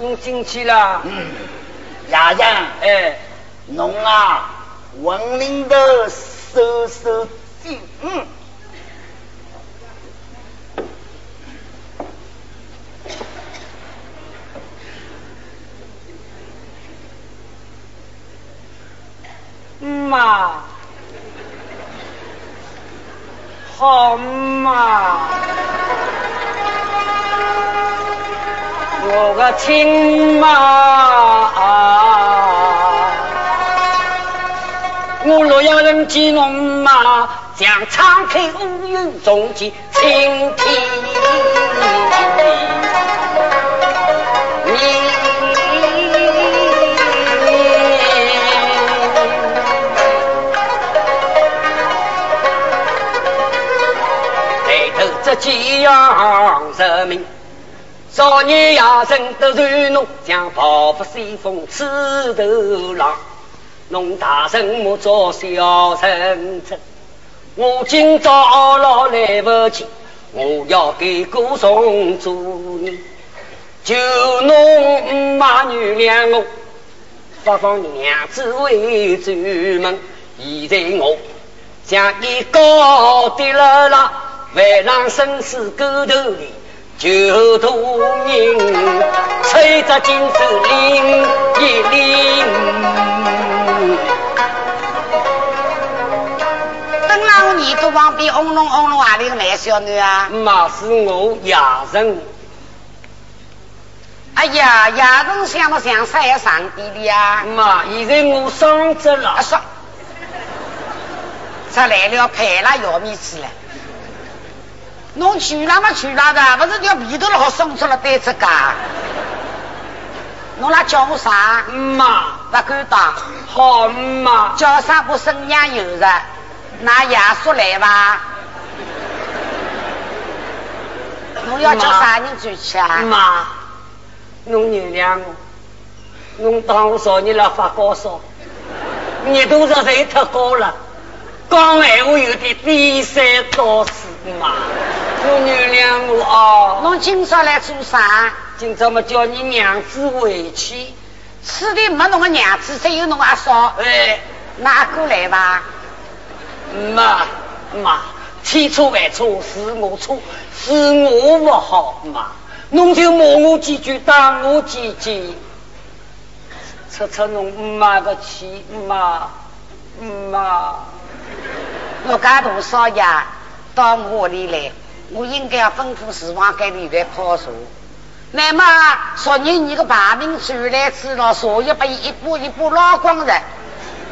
侬进去了。嗯，亚人，哎，侬啊，文明的收收紧。嗯。妈，好嘛，我个亲妈，我若要人见侬妈，将敞开乌云中间倾听。寄养人民，少年亚生得传侬，将报复西风刺头狼。侬大声莫做小人臣，我今朝老来不及，我要给歌颂主你，求侬妈原谅我，发放娘子为主门。现在我将你告的了啦。万浪生死沟头里，救渡人，吹着金丝铃一铃。等那我耳朵旁边嗡隆嗡隆，阿里个男小女啊？妈是我亚人。哎呀，亚人想不想晒上帝的呀？妈，现在我伤着了。说，出来了，派了要面子了。侬去了嘛去了的，不是条皮头好生出了单子噶。侬来叫我啥？妈，不敢当。好妈。叫啥不生娘有着？拿爷叔来吧。侬要叫啥人转去啊？妈，侬原谅我，侬当我昨日了发高烧，热度实在太高了，讲闲话有点低三倒四嘛。侬原谅我啊。侬今朝来做啥？今朝么叫你娘子回去。此地没侬个娘子，只有侬阿嫂。哎，拿过来吧。妈妈，千错万错是我错，是我不好妈。侬就骂我几句，打我几句，出出侬妈的气妈妈。我家大少爷到我里来。我应该要吩咐厨房给你来泡茶。那么昨日你的排名传来之了，茶叶被一步一步捞光了，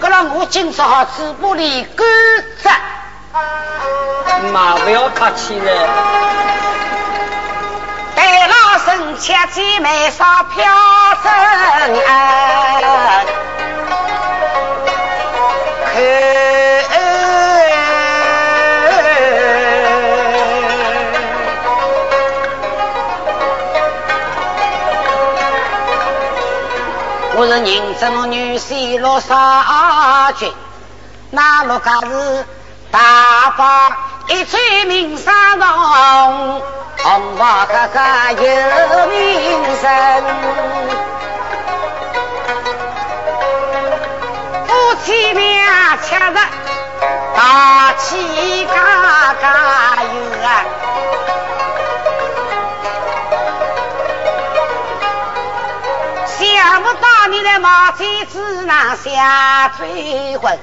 可了我今朝好嘴巴里干着。妈不要客气了。待老身切记眉梢飘针认真女婿落沙军，那陆家是大方一吹名声隆，红发哥哥有名声，夫妻俩吃着大气嘎嘎。毛贼子上下推婚，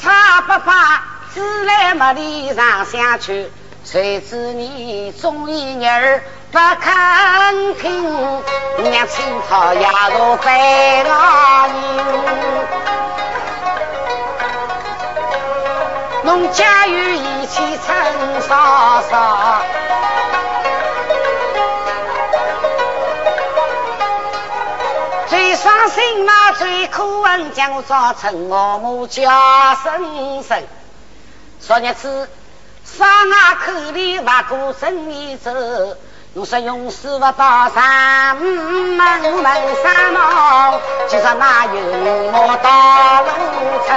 差不怕自来没里上相去，谁知你中意儿不肯听，娘青草压落白老人，侬家有义气陈嫂嫂。最伤心嘛，最可恨，将我造成我母家生生。昨日子上外口里挖过生意走，我说永世不到山门门山毛，其实哪有我到路城？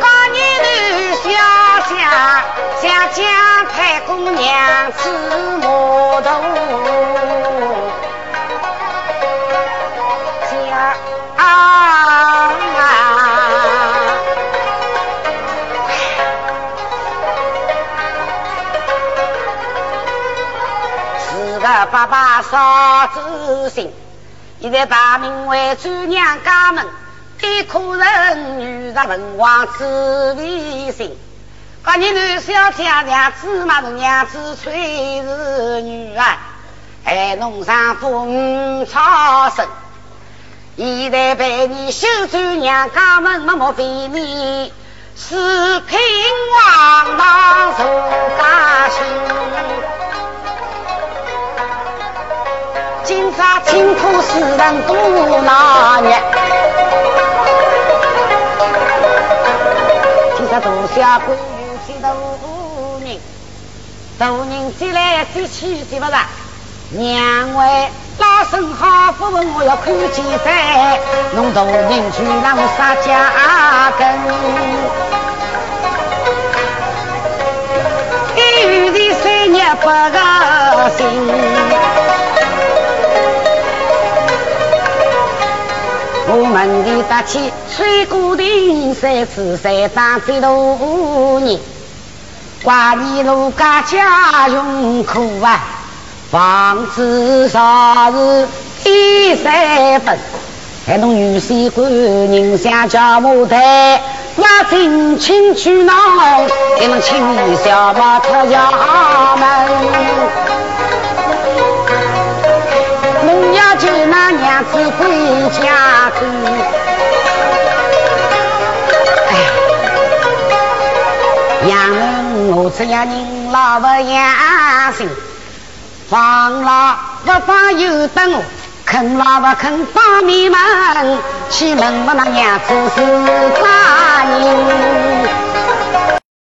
高年头小家，想将太姑娘子母。爸爸少知心，现在大名为主娘家门，一可人女人文王子为心。把你男小家娘子嘛，娘子催是女儿，还弄上风草生。现在被你修主娘家门，默默为你是平王郎受家亲。今朝清苦世人多难念，今朝大小官员几多人，大人进来谁去谁不着？两位老身好，不问我要看见在，弄大人去让我杀家根，一遇的三年不高兴。我们的大气水果亭三次三张最多人，挂你陆家家穷苦啊，房子少是第三分，还弄女婿官人想叫母台，那进亲去闹，你们亲小马出家门。这样人老不养心，放了不放又等我，肯了不啃放你们，去问问那娘子是啥人？